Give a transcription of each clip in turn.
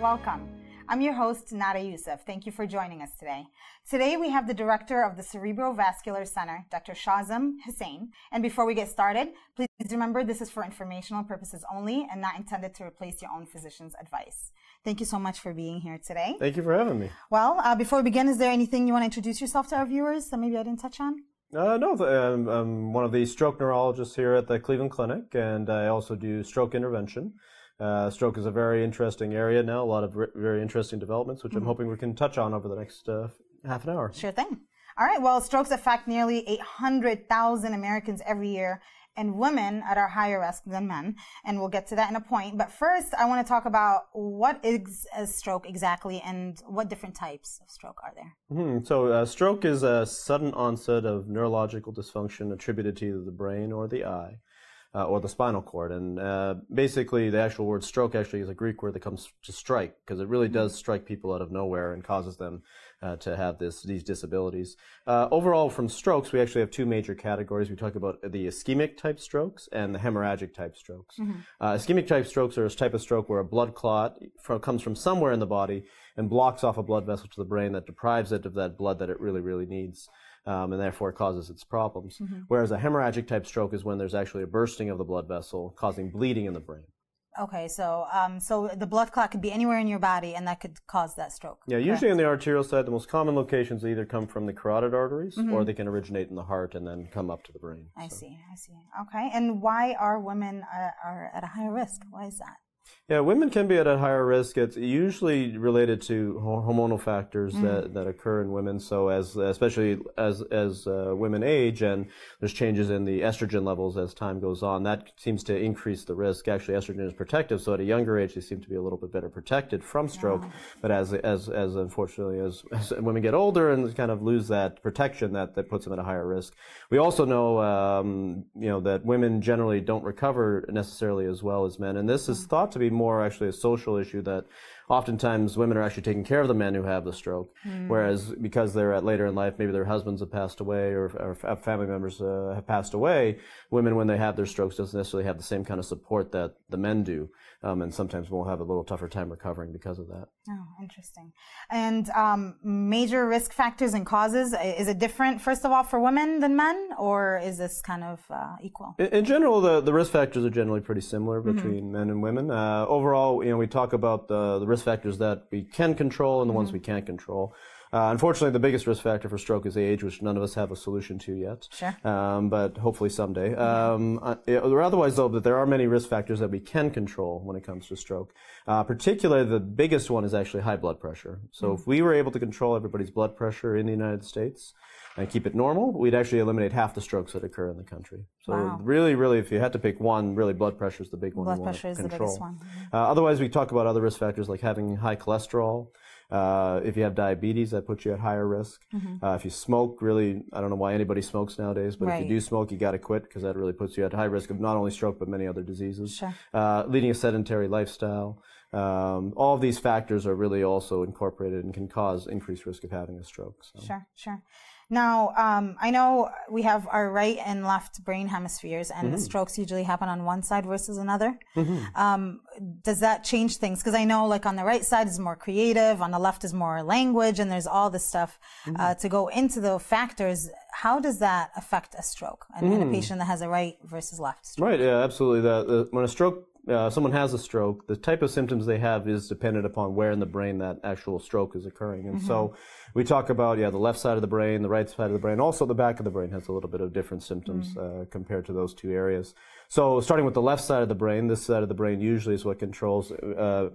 Welcome. I'm your host, Nada Youssef. Thank you for joining us today. Today we have the director of the Cerebrovascular Center, Dr. Shazam Hussain. And before we get started, please remember this is for informational purposes only and not intended to replace your own physician's advice. Thank you so much for being here today. Thank you for having me. Well, uh, before we begin, is there anything you want to introduce yourself to our viewers that maybe I didn't touch on? Uh, no, I'm, I'm one of the stroke neurologists here at the Cleveland Clinic, and I also do stroke intervention. Uh, stroke is a very interesting area now, a lot of very interesting developments, which mm-hmm. I'm hoping we can touch on over the next uh, half an hour. Sure thing. All right, well, strokes affect nearly 800,000 Americans every year, and women at are higher risk than men. And we'll get to that in a point. But first, I want to talk about what is a stroke exactly and what different types of stroke are there. Mm-hmm. So, uh, stroke is a sudden onset of neurological dysfunction attributed to either the brain or the eye uh, or the spinal cord. And uh, basically, the actual word stroke actually is a Greek word that comes to strike because it really does strike people out of nowhere and causes them uh, to have this these disabilities. Uh, overall, from strokes, we actually have two major categories. We talk about the ischemic type strokes and the hemorrhagic type strokes. Mm-hmm. Uh, ischemic type strokes are a type of stroke where a blood clot from, comes from somewhere in the body and blocks off a blood vessel to the brain that deprives it of that blood that it really, really needs um, and therefore causes its problems. Mm-hmm. Whereas a hemorrhagic type stroke is when there's actually a bursting of the blood vessel causing bleeding in the brain. Okay, so um, so the blood clot could be anywhere in your body, and that could cause that stroke. Yeah, usually correct? on the arterial side, the most common locations either come from the carotid arteries, mm-hmm. or they can originate in the heart and then come up to the brain. I so. see, I see. Okay, and why are women uh, are at a higher risk? Why is that? Yeah, women can be at a higher risk. It's usually related to hormonal factors mm. that, that occur in women. So as especially as as uh, women age and there's changes in the estrogen levels as time goes on, that seems to increase the risk. Actually, estrogen is protective, so at a younger age they seem to be a little bit better protected from stroke. Yeah. But as as as unfortunately as, as, women get older and kind of lose that protection, that that puts them at a higher risk. We also know um, you know that women generally don't recover necessarily as well as men, and this is mm. thought to to be more actually a social issue that oftentimes women are actually taking care of the men who have the stroke, mm. whereas because they're at later in life, maybe their husbands have passed away or, or family members uh, have passed away. Women, when they have their strokes, doesn't necessarily have the same kind of support that the men do, um, and sometimes will have a little tougher time recovering because of that. Oh, interesting. And um, major risk factors and causes is it different first of all for women than men, or is this kind of uh, equal? In, in, general, the, the risk factors are generally pretty similar mm-hmm. between mm-hmm. men and women. Uh, overall, you know, we talk about the, the risk risk factors that we can control and the mm-hmm. ones we can't control. Uh, unfortunately, the biggest risk factor for stroke is age, which none of us have a solution to yet. Sure. Um, but hopefully someday. Um, uh, or otherwise, though, that there are many risk factors that we can control when it comes to stroke. Uh, particularly, the biggest one is actually high blood pressure. So mm. if we were able to control everybody's blood pressure in the United States, and keep it normal, we'd actually eliminate half the strokes that occur in the country. So wow. really, really, if you had to pick one, really blood pressure is the big one. Blood pressure is control. the biggest one. Uh, otherwise, we talk about other risk factors like having high cholesterol. Uh, if you have diabetes, that puts you at higher risk. Mm-hmm. Uh, if you smoke, really, I don't know why anybody smokes nowadays, but right. if you do smoke, you got to quit because that really puts you at high risk of not only stroke but many other diseases. Sure. Uh, leading a sedentary lifestyle. Um, all of these factors are really also incorporated and can cause increased risk of having a stroke. So. Sure, sure. Now, um, I know we have our right and left brain hemispheres, and mm-hmm. the strokes usually happen on one side versus another. Mm-hmm. Um, does that change things? Because I know, like, on the right side is more creative, on the left is more language, and there's all this stuff uh, mm-hmm. uh, to go into the factors. How does that affect a stroke and, and a mm. patient that has a right versus left stroke? Right, yeah, absolutely. The, when a stroke uh, someone has a stroke, the type of symptoms they have is dependent upon where in the brain that actual stroke is occurring. And mm-hmm. so we talk about, yeah, the left side of the brain, the right side of the brain, also the back of the brain has a little bit of different symptoms mm-hmm. uh, compared to those two areas. So, starting with the left side of the brain, this side of the brain usually is what controls uh,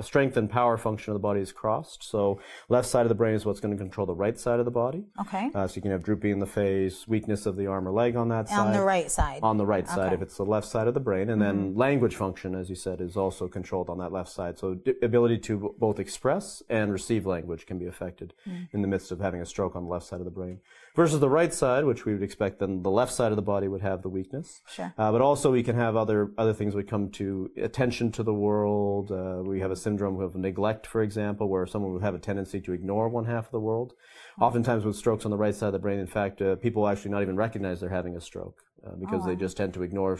strength and power function of the body is crossed. So, left side of the brain is what's going to control the right side of the body. Okay. Uh, so you can have droopy in the face, weakness of the arm or leg on that side. On the right side. On the right side, Okay. if it's the left side of the brain, and then language function, as you said, is also controlled on that left side. So, d- ability to b- both express and receive language can be affected in the midst of having a stroke on the left side of the brain. Versus the right side, which we would expect then the left side of the body would have the weakness. Sure. Uh, but also we can have other other things would come to attention to the world. Uh, we have a syndrome of neglect, for example, where someone would have a tendency to ignore one half of the world. Oftentimes with strokes on the right side of the brain, in fact, uh, people actually not even recognize they're having a stroke uh, because they just tend to ignore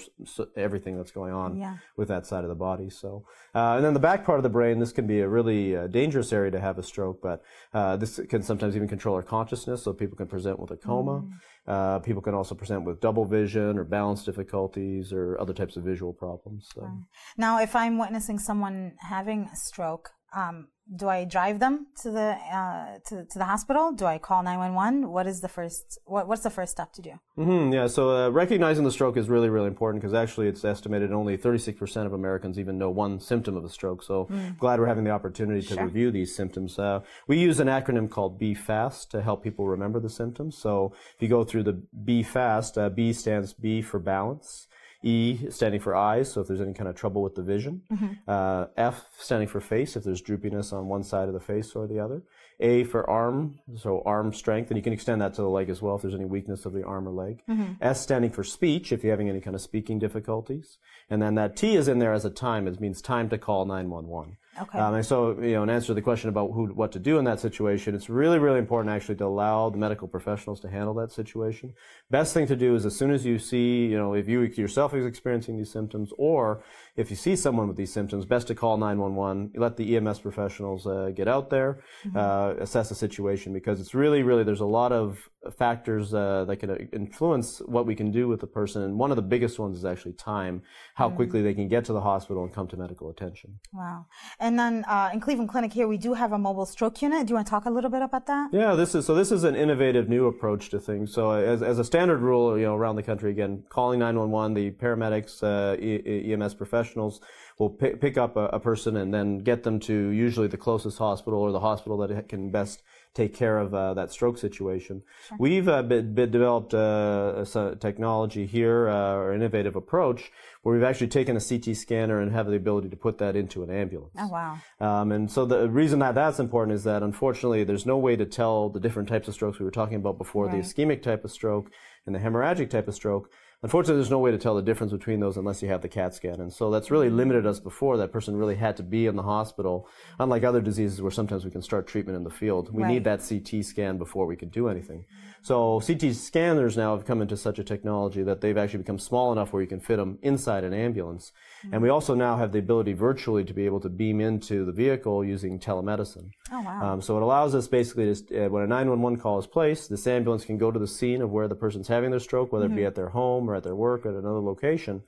everything that's going on Yeah. with that side of the body. So, uh, and then the back part of the brain, this can be a really uh, dangerous area to have a stroke, but uh, this can sometimes even control our consciousness. So people can present with a coma. Uh, people can also present with double vision or balance difficulties or other types of visual problems. So. Now, if I'm witnessing someone having a stroke, um, do I drive them to the uh, to, to the hospital? Do I call nine one one? What is the first? What, what's the first step to do? hmm yeah, so uh, recognizing the stroke is really, really important because actually it's estimated only 36% of Americans even know one symptom of a stroke. So glad we're having the opportunity to Sure. review these symptoms. Uh, we use an acronym called B FAST to help people remember the symptoms. So if you go through the B FAST, uh, B stands B for balance. E standing for eyes, so if there's any kind of trouble with the vision. Uh, F standing for face, if there's droopiness on one side of the face or the other. A for arm, so arm strength, and you can extend that to the leg as well if there's any weakness of the arm or leg. S standing for speech, if you're having any kind of speaking difficulties. And then that T is in there as a time, it means time to call 911. Okay. Um, and so, you know, in answer to the question about who, what to do in that situation, it's really, really important actually to allow the medical professionals to handle that situation. Best thing to do is as soon as you see, you know, if you yourself is experiencing these symptoms, or if you see someone with these symptoms, best to call 911. Let the EMS professionals uh, get out there, uh, assess the situation, because it's really, really there's a lot of factors uh, that can uh, influence what we can do with the person, and one of the biggest ones is actually time, how quickly they can get to the hospital and come to medical attention. Wow. And then uh, in Cleveland Clinic here, we do have a mobile stroke unit. Do you want to talk a little bit about that? Yeah, this is so. This is an innovative new approach to things. So, as, as a standard rule, you know, around the country, again, calling nine one one, the paramedics, uh, e- EMS professionals will pi- pick up a, a person and then get them to usually the closest hospital or the hospital that can best take care of uh, that stroke situation. We've uh, been, been developed uh, a technology here, uh, or innovative approach, where we've actually taken a CT scanner and have the ability to put that into an ambulance. Oh, wow. Um, and so the reason that that's important is that unfortunately there's no way to tell the different types of strokes we were talking about before, Right. the ischemic type of stroke and the hemorrhagic type of stroke. Unfortunately, there's no way to tell the difference between those unless you have the CAT scan. And so that's really limited us before. That person really had to be in the hospital, unlike other diseases where sometimes we can start treatment in the field. We Right. need that CT scan before we can do anything. So CT scanners now have come into such a technology that they've actually become small enough where you can fit them inside an ambulance. And we also now have the ability virtually to be able to beam into the vehicle using telemedicine. Oh, wow. Um, so it allows us basically to, uh, when a 911 call is placed, this ambulance can go to the scene of where the person's having their stroke, whether it be at their home or at their work or at another location.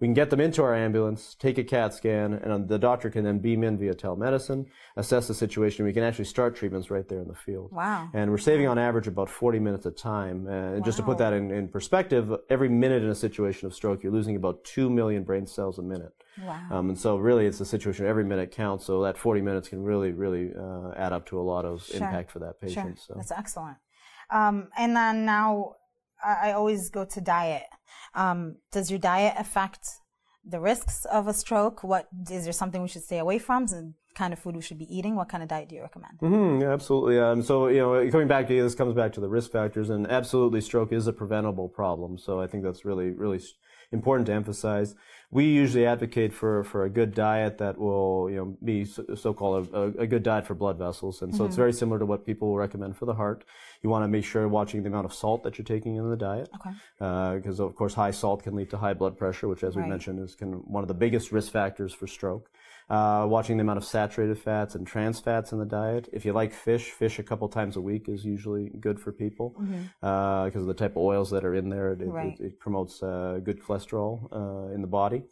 We can get them into our ambulance, take a CAT scan, and uh, the doctor can then beam in via telemedicine, assess the situation. We can actually start treatments right there in the field. Wow. And we're saving on average about 40 minutes of time. Uh, and just to put that in, in perspective, every minute in a situation of stroke, you're losing about 2 million brain cells a minute. Wow. Um, and so really it's a situation every minute counts. So that 40 minutes can really, really uh, add up to a lot of impact for that patient. Sure. So. That's excellent. Um, and then now I always go to diet. Um, does your diet affect the risks of a stroke? What is there something we should stay away from? And kind of food we should be eating? What kind of diet do you recommend? hmm absolutely. Um, so, you know, coming back to this comes back to the risk factors, and absolutely, stroke is a preventable problem. So, I think that's really, really important to emphasize. We usually advocate for, for a good diet that will, you know, be so- so-called a, a, good diet for blood vessels, and so it's mm-hmm. very similar to what people recommend for the heart. You want to make sure watching the amount of salt that you're taking in the diet, Okay. Uh, because of course high salt can lead to high blood pressure, which, as we mentioned, is can, one of the biggest risk factors for stroke. Uh, watching the amount of saturated fats and trans fats in the diet. If you like fish, fish a couple times a week is usually good for people because of the type of oils that are in there. It, it- Right. it, it promotes uh, good cholesterol uh, in the body.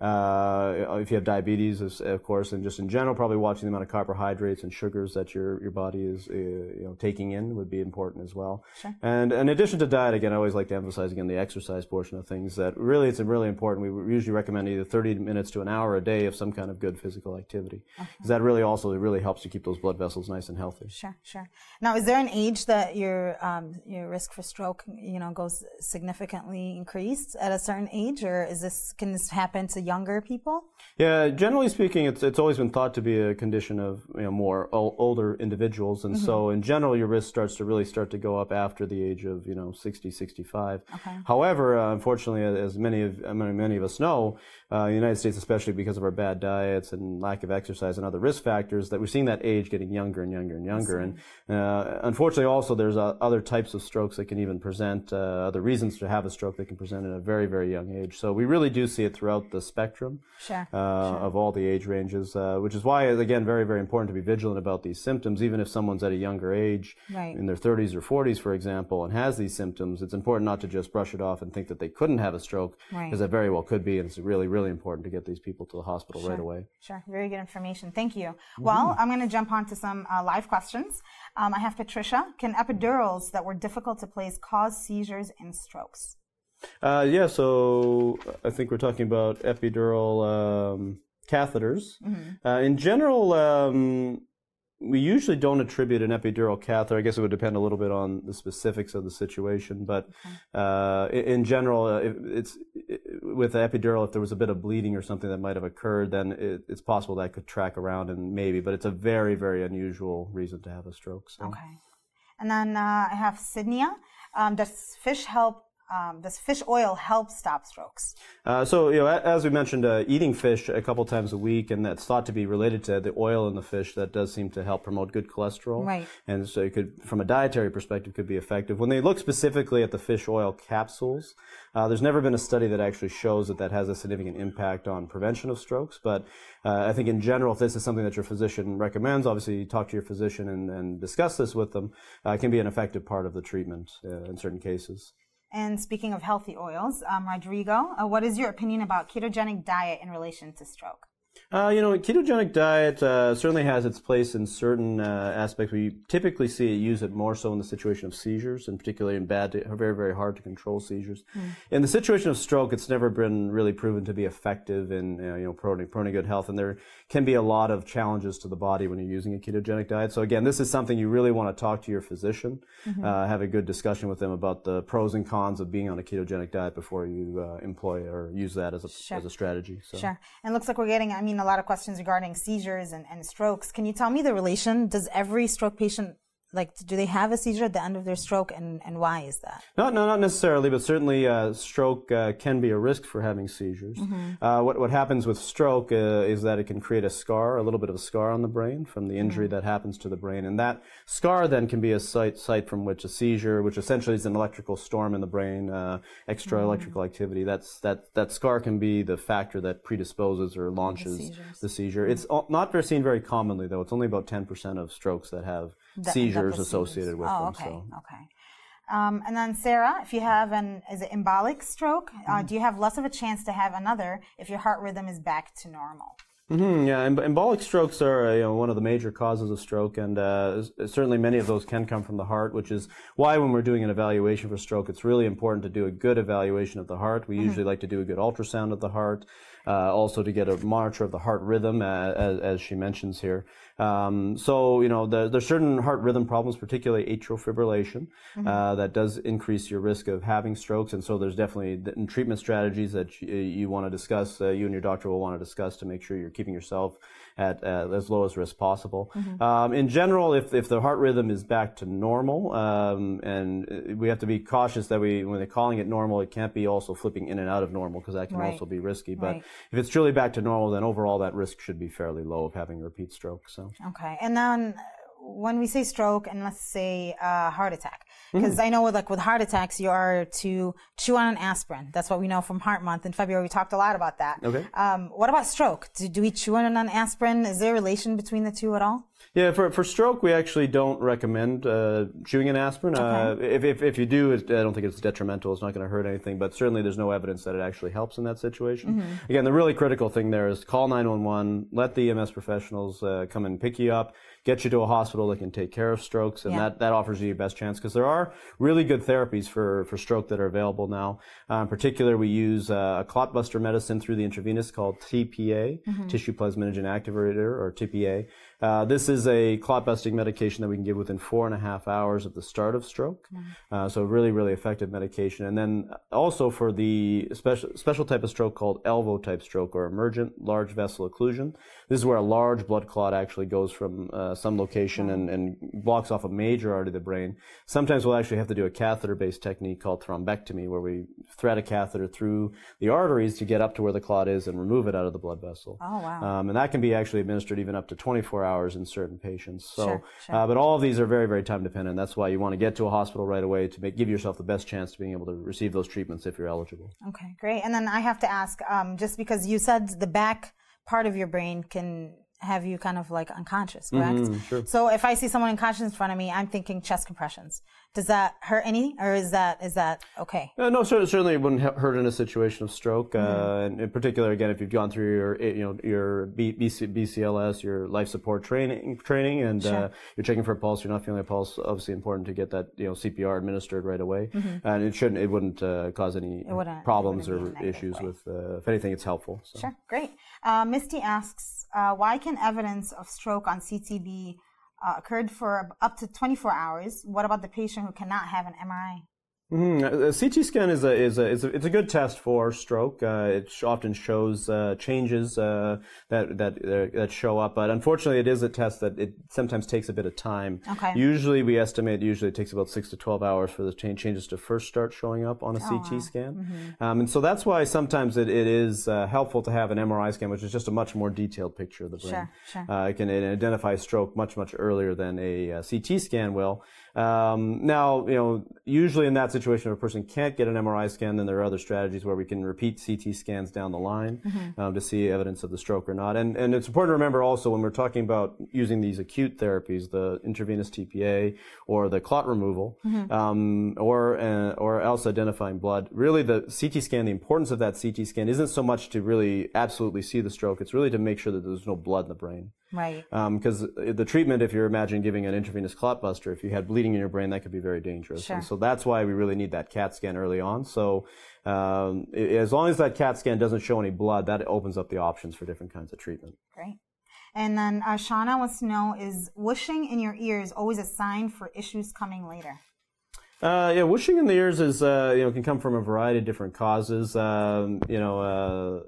Uh, if you have diabetes, of course, and just in general, probably watching the amount of carbohydrates and sugars that your, your body is uh, you know taking in would be important as well. Sure. And in addition to diet, again, I always like to emphasize again the exercise portion of things. That really it's really important. We usually recommend either 30 minutes to an hour a day of some kind of good physical activity, because okay. that really also really helps to keep those blood vessels nice and healthy. Sure, sure. Now, is there an age that your um, your risk for stroke, you know, goes significantly increased at a certain age, or is this can this happen to younger people? Yeah, generally speaking, it's it's always been thought to be a condition of you know more o- older individuals, and mm-hmm. so in general, your risk starts to really start to go up after the age of you know 60, 65. Okay. However, uh, unfortunately, as many of many, many of us know, uh, the United States, especially because of our bad diets and lack of exercise and other risk factors, that we're seeing that age getting younger and younger and younger. And uh, unfortunately, also there's uh, other types of strokes that can even present uh, other reasons to have a stroke that can present at a very very young age. So we really do see it throughout the spectrum sure. Uh, sure. of all the age ranges, uh, which is why again very very important to be vigilant about these symptoms, even if someone's at a younger age, right. in their 30s or 40s, for example, and has these symptoms. It's important not to just brush it off and think that they couldn't have a stroke, because right. that very well could be, and it's really really important to get these people to the hospital sure. right away. Sure, very good information. Thank you. Mm-hmm. Well, I'm going to jump on to some uh, live questions. Um, I have Patricia. Can epidurals that were difficult to place cause seizures and strokes? Uh, yeah, so I think we're talking about epidural um, catheters. Mm-hmm. Uh, in general, um, we usually don't attribute an epidural catheter. I guess it would depend a little bit on the specifics of the situation, but okay. uh, in general, uh, it's it, with the epidural. If there was a bit of bleeding or something that might have occurred, then it, it's possible that could track around and maybe. But it's a very very unusual reason to have a stroke. So. Okay, and then uh, I have Sydnia. Um, does fish help um, does fish oil help stop strokes? Uh, so, you know, as we mentioned, uh, eating fish a couple times a week, and that's thought to be related to the oil in the fish. That does seem to help promote good cholesterol, right? And so, it could, from a dietary perspective, could be effective. When they look specifically at the fish oil capsules, uh, there's never been a study that actually shows that that has a significant impact on prevention of strokes. But uh, I think in general, if this is something that your physician recommends, obviously talk to your physician and, and discuss this with them. Uh, it can be an effective part of the treatment uh, in certain cases. And speaking of healthy oils, um, Rodrigo, uh, what is your opinion about ketogenic diet in relation to stroke? Uh, you know, ketogenic diet uh, certainly has its place in certain uh, aspects. We typically see it use it more so in the situation of seizures, and particularly in bad, to, very, very hard to control seizures. Mm. In the situation of stroke, it's never been really proven to be effective in uh, you know promoting, promoting good health, and there can be a lot of challenges to the body when you're using a ketogenic diet. So again, this is something you really want to talk to your physician, mm-hmm. Uh, have a good discussion with them about the pros and cons of being on a ketogenic diet before you uh, employ or use that as a sure. as a strategy. So. Sure. And looks like we're getting. I mean a lot of questions regarding seizures and, and strokes. Can you tell me the relation? Does every stroke patient like do they have a seizure at the end of their stroke and, and why is that? No no not necessarily but certainly uh, stroke uh, can be a risk for having seizures. Mm-hmm. uh, what, what happens with stroke uh, is that it can create a scar a little bit of a scar on the brain from the injury mm-hmm. that happens to the brain and that scar then can be a site site from which a seizure which essentially is an electrical storm in the brain uh, extra mm-hmm. electrical activity. That's that that scar can be the factor that predisposes or launches the, the seizure. It's not very seen very commonly though. It's only about 10% of strokes that have the, seizures associated with oh, them. Okay, so. okay. Um, and then Sarah, if you have an is it embolic stroke, uh, mm-hmm. do you have less of a chance to have another if your heart rhythm is back to normal? Mm-hmm, yeah, em- embolic strokes are you know, one of the major causes of stroke, and uh, certainly many of those can come from the heart, which is why when we're doing an evaluation for stroke, it's really important to do a good evaluation of the heart. We mm-hmm. usually like to do a good ultrasound of the heart, uh, also to get a monitor of the heart rhythm, uh, as, as, she mentions here. Um, so, you know, the, there's certain heart rhythm problems, particularly atrial fibrillation, mm-hmm. uh, that does increase your risk of having strokes. And so there's definitely treatment strategies that you, you want to discuss, uh, you and your doctor will want to discuss to make sure you're keeping yourself at uh, as low as risk possible. Mm-hmm. Um, in general, if, if the heart rhythm is back to normal, um, and we have to be cautious that we, when they're calling it normal, it can't be also flipping in and out of normal because that can right. also be risky. But right. if it's truly back to normal, then overall that risk should be fairly low of having a repeat stroke. So. Okay, and then when we say stroke and let's say uh, heart attack, because mm-hmm. I know with like with heart attacks, you are to chew on an aspirin. That's what we know from Heart Month in February. We talked a lot about that. Okay. Um, what about stroke? Do, do we chew on an aspirin? Is there a relation between the two at all? Yeah, for, for stroke, we actually don't recommend uh, chewing an aspirin. Uh, if, if, if you do, I don't think it's detrimental. It's not going to hurt anything, but certainly there's no evidence that it actually helps in that situation. Again, the really critical thing there is call 911, let the EMS professionals uh, come and pick you up, get you to a hospital that can take care of strokes, and Yeah. that, that offers you your best chance because there are really good therapies for, for stroke that are available now. Uh, in particular, we use uh, a clot buster medicine through the intravenous called TPA, tissue plasminogen activator, or TPA. Uh, this is a clot busting medication that we can give within four and a half hours of the start of stroke. Uh, so really, really effective medication. And then also for the special special type of stroke called ELVO type stroke or emergent large vessel occlusion. This is where a large blood clot actually goes from uh, some location and, and blocks off a major artery of the brain. Sometimes we'll actually have to do a catheter-based technique called thrombectomy, where we thread a catheter through the arteries to get up to where the clot is and remove it out of the blood vessel. Oh, wow. Um, and that can be actually administered even up to 24 hours in certain patients. So, Sure, sure. Uh, but all of these are very, very time dependent. That's why you want to get to a hospital right away to make, give yourself the best chance to being able to receive those treatments if you're eligible. Okay, great. And then I have to ask, um, just because you said the back part of your brain can have you kind of like unconscious, correct? sure. So if I see someone unconscious in front of me, I'm thinking chest compressions. Does that hurt any, or is that is that okay? Uh, no, cer- certainly it wouldn't hurt in a situation of stroke. Mm-hmm. Uh, and in particular, again, if you've gone through your, eh, you know, your B, BC, BCLS, your life support training, training, and uh, you're checking for a pulse, you're not feeling a pulse. Obviously, important to get that, you know, CPR administered right away. And it shouldn't, it wouldn't uh, cause any Mm-hmm. wouldn't- problems wouldn't or issues way. with. Uh, if anything, it's helpful. So. Sure, great. Uh, Misty asks, uh, why can evidence of stroke on CT be uh, occurred for up to 24 hours? What about the patient who cannot have an MRI? Mhm. A CT scan is a is a, is a it's a good test for stroke. Uh, it often shows uh, changes uh, that that uh, that show up, but unfortunately, it is a test that it sometimes takes a bit of time. Okay. Usually, we estimate usually it takes about six to twelve hours for the cha- changes to first start showing up on a Oh, CT scan, Mm-hmm. um, and so that's why sometimes it, it is uh, helpful to have an MRI scan, which is just a much more detailed picture of the brain. Sure, sure. Uh, it can identify stroke much much earlier than a, uh CT scan will. Um, now, you know, usually in that situation, if a person can't get an MRI scan, then there are other strategies where we can repeat CT scans down the line Mm-hmm. um, to see evidence of the stroke or not. And and it's important to remember also when we're talking about using these acute therapies, the intravenous TPA or the clot removal, Mm-hmm. um, or uh, or else identifying blood. Really, the CT scan, the importance of that CT scan isn't so much to really absolutely see the stroke. It's really to make sure that there's no blood in the brain. Right. Because the treatment, if you're imagining giving an intravenous clot buster, if you had bleeding in your brain, that could be very dangerous. Sure. And so that's why we really need that CAT scan early on. So um, as long as that CAT scan doesn't show any blood, that opens up the options for different kinds of treatment. Great. And then uh, Shauna wants to know is whooshing in your ears always a sign for issues coming later? Uh, yeah, whooshing in the ears is uh, you know can come from a variety of different causes. Um, you know, uh,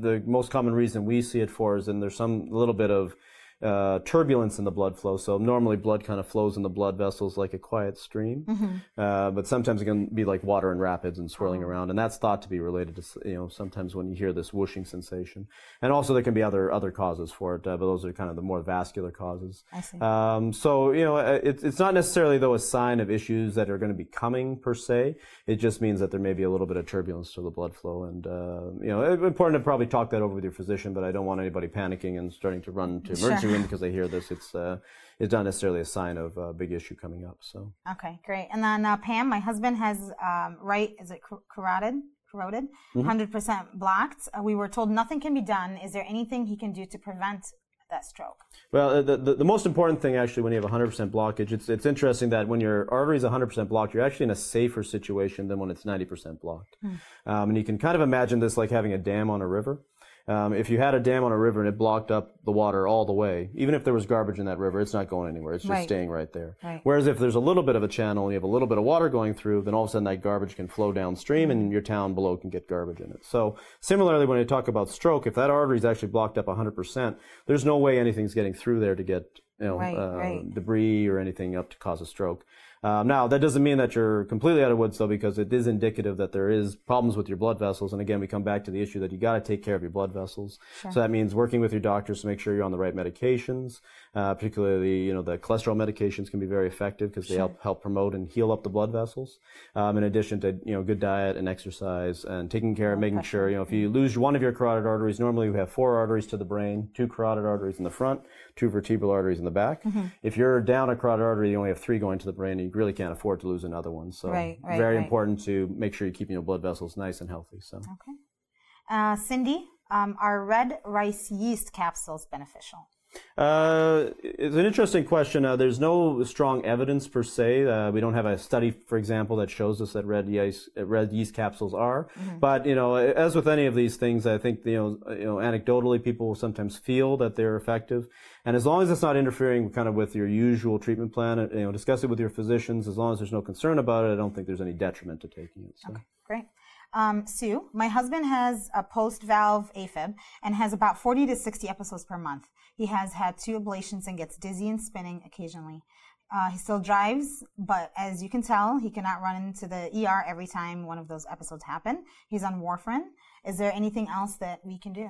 the most common reason we see it for is in there's some little bit of uh, turbulence in the blood flow. So normally blood kind of flows in the blood vessels like a quiet stream, uh, but sometimes it can be like water in rapids and swirling around, and that's thought to be related to you know sometimes when you hear this whooshing sensation. And also there can be other other causes for it, uh, but those are kind of the more vascular causes. I see. Um, so you know, uh, it's it's not necessarily though a sign of issues that are going to be coming per se. It just means that there may be a little bit of turbulence to the blood flow, and uh, you know, it's important to probably talk that over with your physician. But I don't want anybody panicking and starting to run to emergency because they hear this. It's uh, it's not necessarily a sign of a big issue coming up. So Okay, great. And then uh, Pam, my husband has um, right, is it car- carotid? Corroded, 100% blocked. Uh, we were told nothing can be done. Is there anything he can do to prevent that stroke? Well, uh, the, the, the most important thing actually when you have 100% blockage, it's, it's interesting that when your artery is 100% blocked, you're actually in a safer situation than when it's 90% blocked. Um, and you can kind of imagine this like having a dam on a river. Um, if you had a dam on a river and it blocked up the water all the way, even if there was garbage in that river, it's not going anywhere. It's just Right. staying right there. Right. Whereas if there's a little bit of a channel and you have a little bit of water going through, then all of a sudden that garbage can flow downstream and your town below can get garbage in it. So similarly, when you talk about stroke, if that artery is actually blocked up 100%, there's no way anything's getting through there to get you know Right, uh, debris or anything up to cause a stroke. Um, now, that doesn't mean that you're completely out of woods, though, because it is indicative that there is problems with your blood vessels. And again, we come back to the issue that you got to take care of your blood vessels. Sure. So that means working with your doctors to make sure you're on the right medications. Uh, particularly, you know, the cholesterol medications can be very effective because they sure. help help promote and heal up the blood vessels. Um, in addition to you know good diet and exercise and taking care of making sure you know if you lose one of your carotid arteries, normally we have four arteries to the brain, two carotid arteries in the front, two vertebral arteries in the back. Mm-hmm. If you're down a carotid artery, you only have three going to the brain, and you really can't afford to lose another one. So right, right, very right. important to make sure you're keeping your blood vessels nice and healthy. So okay, uh, Cindy, um, are red rice yeast capsules beneficial? Uh, it's an interesting question. Uh, there's no strong evidence per se. Uh, we don't have a study, for example, that shows us that red yeast, red yeast capsules are. Mm-hmm. But you know, as with any of these things, I think you know, you know, anecdotally, people will sometimes feel that they're effective, and as long as it's not interfering kind of with your usual treatment plan, you know, discuss it with your physicians. As long as there's no concern about it, I don't think there's any detriment to taking it. So. Okay, great. Um, Sue, my husband has a post valve AFib and has about 40 to 60 episodes per month. He has had two ablations and gets dizzy and spinning occasionally. Uh, he still drives, but as you can tell, he cannot run into the ER every time one of those episodes happen. He's on warfarin. Is there anything else that we can do?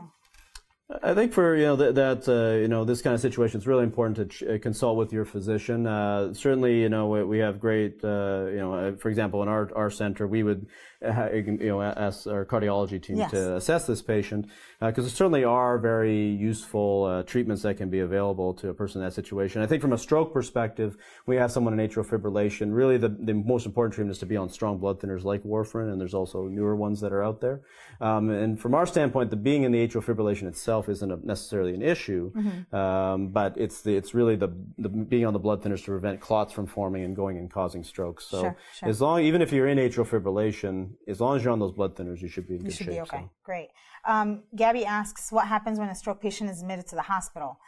I think for you know that, that uh, you know this kind of situation, it's really important to ch- uh, consult with your physician. Uh, certainly, you know we we have great, uh, you know, uh, for example, in our our center, we would you know, ask our cardiology team yes. to assess this patient because uh, there certainly are very useful uh, treatments that can be available to a person in that situation. I think from a stroke perspective, we have someone in atrial fibrillation. Really, the, the most important treatment is to be on strong blood thinners like warfarin, and there's also newer ones that are out there. Um, and from our standpoint, the being in the atrial fibrillation itself isn't a, necessarily an issue, mm-hmm. um, but it's the, it's really the, the being on the blood thinners to prevent clots from forming and going and causing strokes. So sure, sure. as long even if you're in atrial fibrillation, as long as you're on those blood thinners, you should be in you good should shape. Be okay. So. Great. Um, Gabby asks, what happens when a stroke patient is admitted to the hospital?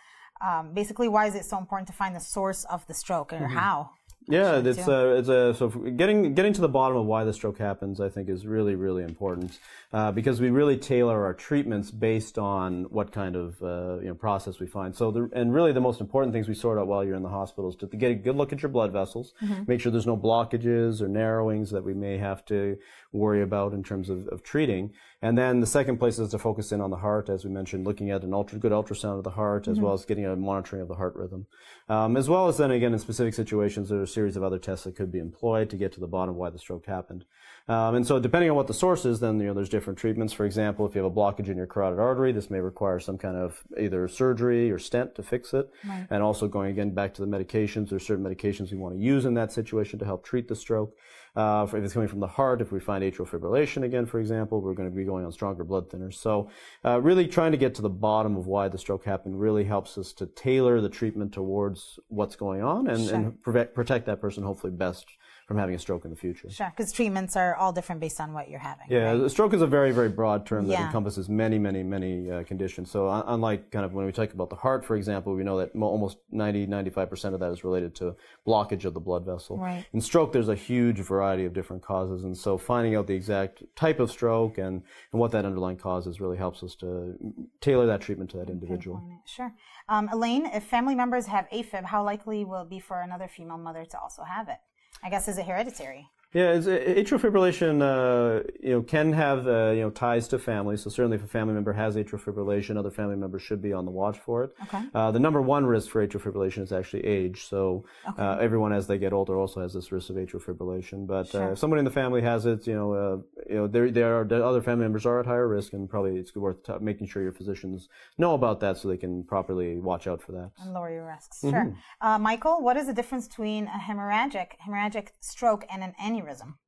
Um, basically, why is it so important to find the source of the stroke or mm-hmm. how? Yeah, it's a, it's a so getting getting to the bottom of why the stroke happens, I think, is really really important uh, because we really tailor our treatments based on what kind of uh, you know process we find. So the, and really the most important things we sort out while you're in the hospital is to get a good look at your blood vessels, mm-hmm. make sure there's no blockages or narrowings that we may have to worry about in terms of, of treating. And then the second place is to focus in on the heart, as we mentioned, looking at an ultra good ultrasound of the heart, mm-hmm. as well as getting a monitoring of the heart rhythm, um, as well as then again in specific situations there are a series of other tests that could be employed to get to the bottom of why the stroke happened. Um, and so depending on what the source is, then you know there's different treatments. For example, if you have a blockage in your carotid artery, this may require some kind of either surgery or stent to fix it. Right. And also going again back to the medications, there's certain medications we want to use in that situation to help treat the stroke. Uh, if it's coming from the heart, if we find atrial fibrillation again, for example, we're going to be going on stronger blood thinners. So, uh, really trying to get to the bottom of why the stroke happened really helps us to tailor the treatment towards what's going on and, sure. and protect, protect that person hopefully best from having a stroke in the future. Sure, because treatments are all different based on what you're having. Yeah, right? stroke is a very, very broad term that yeah. encompasses many, many, many uh, conditions. So unlike kind of when we talk about the heart, for example, we know that almost 90, 95% of that is related to blockage of the blood vessel. Right. In stroke, there's a huge variety of different causes. And so finding out the exact type of stroke and, and what that underlying cause is really helps us to tailor that treatment to that individual. Sure. Um, Elaine, if family members have AFib, how likely will it be for another female mother to also have it? I guess is it hereditary? Yeah, it's, atrial fibrillation, uh, you know, can have uh, you know ties to family. So certainly, if a family member has atrial fibrillation, other family members should be on the watch for it. Okay. Uh, the number one risk for atrial fibrillation is actually age. So okay. Uh, everyone, as they get older, also has this risk of atrial fibrillation. But uh, sure. if somebody in the family has it, you know, uh, you know, there there are the other family members are at higher risk, and probably it's worth t- making sure your physicians know about that so they can properly watch out for that and lower your risks. Mm-hmm. Sure. Michael, what is the difference between a hemorrhagic hemorrhagic stroke and an aneurysm?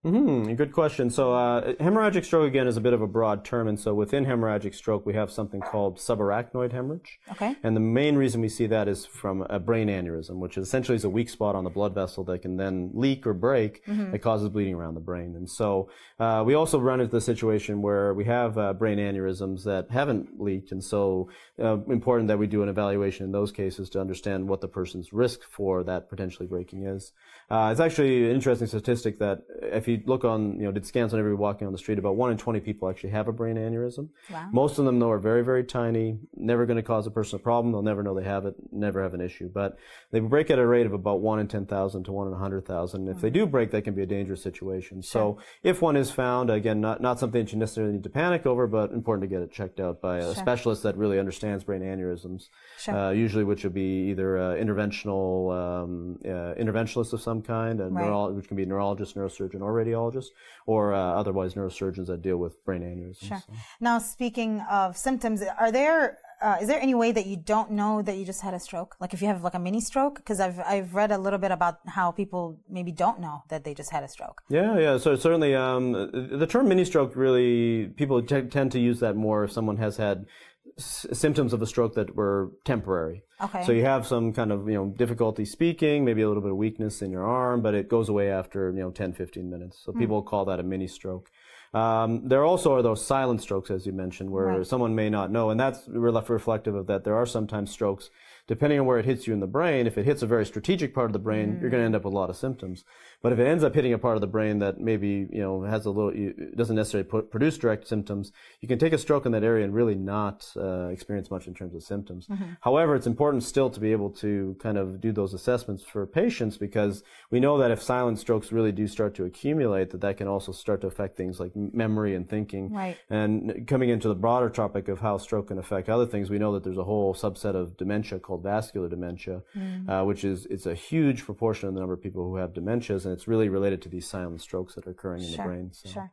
Mm-hmm. Hmm, good question. So, uh, hemorrhagic stroke again is a bit of a broad term, and so within hemorrhagic stroke, we have something called subarachnoid hemorrhage. Okay. And the main reason we see that is from a brain aneurysm, which essentially is a weak spot on the blood vessel that can then leak or break mm-hmm. that causes bleeding around the brain. And so, uh, we also run into the situation where we have uh, brain aneurysms that haven't leaked, and so uh, important that we do an evaluation in those cases to understand what the person's risk for that potentially breaking is. Uh, it's actually an interesting statistic that if you look on, you know, did scans on everybody walking on the street, about one in 20 people actually have a brain aneurysm. Wow. Most of them, though, are very, very tiny. never going to cause a person a problem. They'll never know they have it, never have an issue. But they break at a rate of about one in 10,000 to one in 100,000. If they do break, that can be a dangerous situation. So if one is found, again, not, not something that you necessarily need to panic over, but important to get it checked out by a specialist that really understands brain aneurysms. Sure. Uh, usually, which would be either uh, interventional um, uh, interventionist of some kind, a Right. neuro- which can be a neurologist, neurosurgeon, or radiologist, or uh, otherwise neurosurgeons that deal with brain aneurysms. Sure. Now, speaking of symptoms, are there uh, is there any way that you don't know that you just had a stroke? Like if you have like a mini stroke, because I've I've read a little bit about how people maybe don't know that they just had a stroke. Yeah, yeah. So certainly, um, the term mini stroke really people t- tend to use that more if someone has had s- symptoms of a stroke that were temporary. Okay. So you have some kind of you know difficulty speaking, maybe a little bit of weakness in your arm, but it goes away after you know 10, 15 minutes. So people call that a mini stroke. Um, there also are those silent strokes, as you mentioned, where Right. someone may not know, and that's ref- reflective of that. There are sometimes strokes, depending on where it hits you in the brain. If it hits a very strategic part of the brain, you're going to end up with a lot of symptoms. But if it ends up hitting a part of the brain that maybe you know has a little, doesn't necessarily put, produce direct symptoms, you can take a stroke in that area and really not uh, experience much in terms of symptoms. However, it's important still to be able to kind of do those assessments for patients because we know that if silent strokes really do start to accumulate, that that can also start to affect things like memory and thinking. Right. And coming into the broader topic of how stroke can affect other things, we know that there's a whole subset of dementia called vascular dementia, uh, which is it's a huge proportion of the number of people who have dementias, and it's really related to these silent strokes that are occurring in the brain. So. Sure.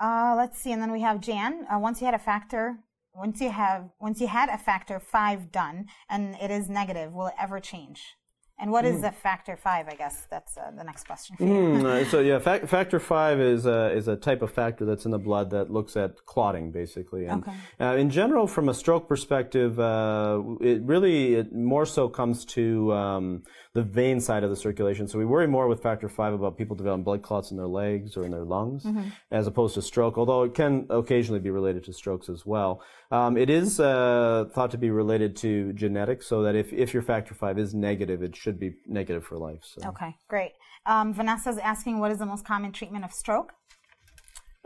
Uh, let's see, and then we have Jan. Uh, once you had a factor, once you have, once you had a factor five done, and it is negative, will it ever change? And what is the factor five? I guess that's uh, the next question for you. Uh, so yeah, fac- factor five is a, is a type of factor that's in the blood that looks at clotting, basically. And Okay. uh, in general, from a stroke perspective, uh, it really it more so comes to um, the vein side of the circulation. So we worry more with factor five about people developing blood clots in their legs or in their lungs, as opposed to stroke. Although it can occasionally be related to strokes as well. Um, it is uh, thought to be related to genetics, so that if if your factor five is negative, it should be negative for life. So. Okay, great. Um, is asking, what is the most common treatment of stroke?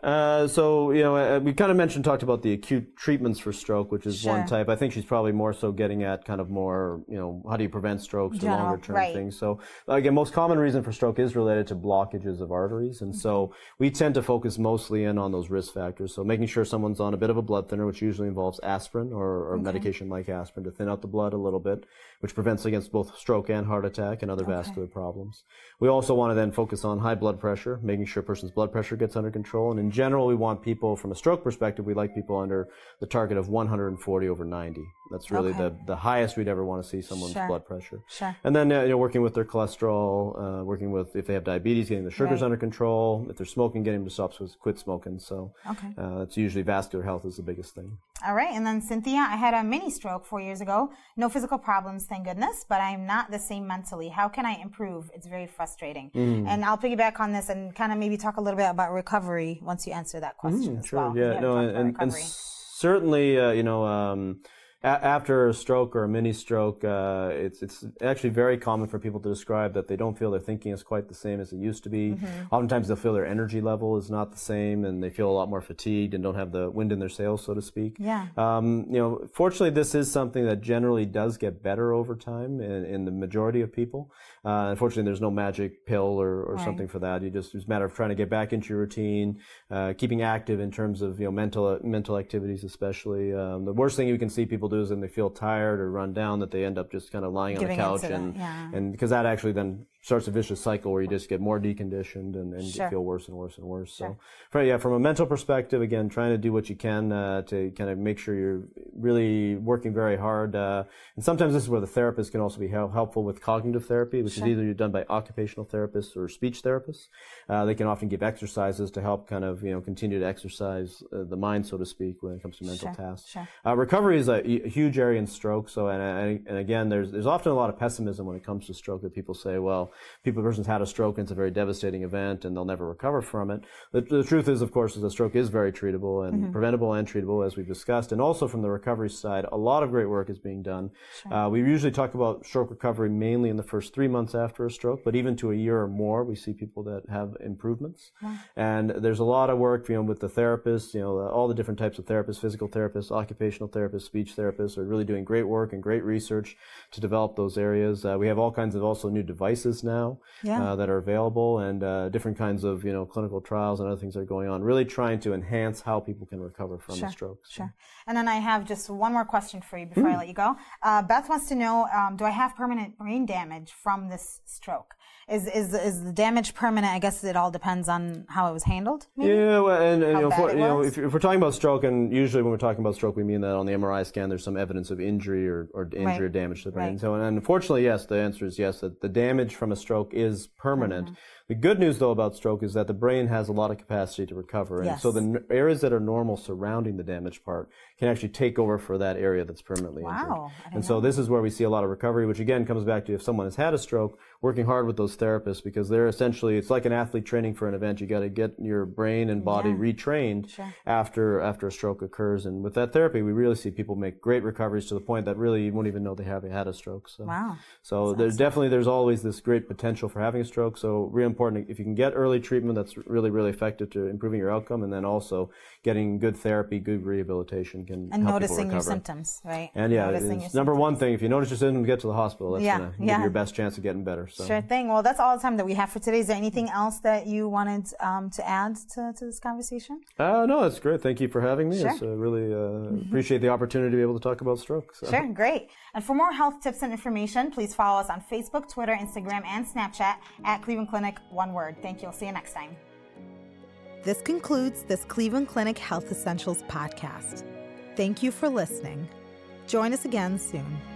Uh, so you know, uh, we kind of mentioned talked about the acute treatments for stroke, which is Sure. one type. I think she's probably more so getting at kind of more, you know, how do you prevent strokes, General, longer term right. things. So again, most common reason for stroke is related to blockages of arteries, and so Mm-hmm. we tend to focus mostly in on those risk factors. So making sure someone's on a bit of a blood thinner, which usually involves aspirin or, or medication like aspirin to thin out the blood a little bit, which prevents against both stroke and heart attack and other vascular problems. We also want to then focus on high blood pressure, making sure a person's blood pressure gets under control. And in general, we want people, from a stroke perspective, we like people under the target of 140 over 90. That's really Okay. the, the highest we'd ever want to see someone's Sure. blood pressure. Sure. And then, uh, you know, working with their cholesterol, uh, working with, if they have diabetes, getting the sugars Right. under control. If they're smoking, getting them to stop, quit smoking. So Okay. uh, that's usually vascular health is the biggest thing. All right, and then Cynthia, I had a mini stroke four years ago. No physical problems, thank goodness, but I'm not the same mentally. How can I improve? It's very frustrating. Mm. And I'll piggyback on this and kind of maybe talk a little bit about recovery once you answer that question as Sure. well. Yeah. No. And, and, certainly, uh, you know, um, after a stroke or a mini stroke, uh, it's it's actually very common for people to describe that they don't feel their thinking is quite the same as it used to be. Mm-hmm. Oftentimes, they'll feel their energy level is not the same, and they feel a lot more fatigued and don't have the wind in their sails, so to speak. Yeah. Um, you know, fortunately, this is something that generally does get better over time in, in the majority of people. Uh, unfortunately, there's no magic pill or, or Right. something for that. You just it's a matter of trying to get back into your routine, uh, keeping active in terms of you know mental mental activities, especially. Um, the worst thing you can see people do is when they feel tired or run down that they end up just kind of lying Giving on the couch and yeah. and because that actually then starts a vicious cycle where you just get more deconditioned and, and Sure. you feel worse and worse and worse. Sure. So, from, yeah, from a mental perspective, again, trying to do what you can uh, to kind of make sure you're really working very hard. Uh, and sometimes this is where the therapist can also be hel- helpful with cognitive therapy, which is either done by occupational therapists or speech therapists. Uh, they can often give exercises to help kind of you know continue to exercise uh, the mind, so to speak, when it comes to mental Sure, tasks. sure. Uh, recovery is a, a huge area in stroke. So, and, and, and again, there's there's often a lot of pessimism when it comes to stroke. That people say, well, people person's had a stroke and it's a very devastating event and they'll never recover from it. The, the truth is, of course, is a stroke is very treatable and Mm-hmm. preventable and treatable, as we've discussed. And also from the recovery side, a lot of great work is being done. Uh, we usually talk about stroke recovery mainly in the first three months after a stroke, but even to a year or more, we see people that have improvements. And there's a lot of work, you know, with the therapists, you know, all the different types of therapists, physical therapists, occupational therapists, speech therapists are really doing great work and great research to develop those areas. Uh, we have all kinds of also new devices now Yeah. uh, that are available and uh, different kinds of, you know, clinical trials and other things that are going on, really trying to enhance how people can recover from Sure, a stroke. So- Sure. And then I have just one more question for you before I let you go. Uh, Beth wants to know: um, Do I have permanent brain damage from this stroke? Is is is the damage permanent? I guess it all depends on how it was handled. Maybe? Yeah, well, and, and you know, for, you know if, if we're talking about stroke, and usually when we're talking about stroke, we mean that on the MRI scan, there's some evidence of injury or, or injury Right. or damage to the brain. Right. So, and unfortunately, yes, the answer is yes. That the damage from a stroke is permanent. Mm-hmm. The good news, though, about stroke is that the brain has a lot of capacity to recover, and so the n- areas that are normal surrounding the damaged part can actually take over for that area that's permanently injured. Wow, I didn't And so this is where we see a lot of recovery, which again comes back to if someone has had a stroke, working hard with those therapists because they're essentially it's like an athlete training for an event. You got to get your brain and body Yeah. retrained Sure. after after a stroke occurs. And with that therapy, we really see people make great recoveries to the point that really you won't even know they have had a stroke. So Wow. so there's definitely there's always this great potential for having a stroke. So really important if you can get early treatment, that's really really effective to improving your outcome, and then also getting good therapy, good rehabilitation can And help noticing your symptoms, right? And yeah, Noticing it's your number one thing. If you notice your symptoms, get to the hospital. That's Yeah, gonna yeah. give you your best chance of getting better. So. Sure thing. Well, that's all the time that we have for today. Is there anything else that you wanted um, to add to, to this conversation? Uh, no, that's great. Thank you for having me. Sure. It's, uh, really uh, appreciate the opportunity to be able to talk about stroke. So. Sure, great. And for more health tips and information, please follow us on Facebook, Twitter, Instagram, and Snapchat at Cleveland Clinic, one word. Thank you. I'll see you next time. This concludes this Cleveland Clinic Health Essentials podcast. Thank you for listening. Join us again soon.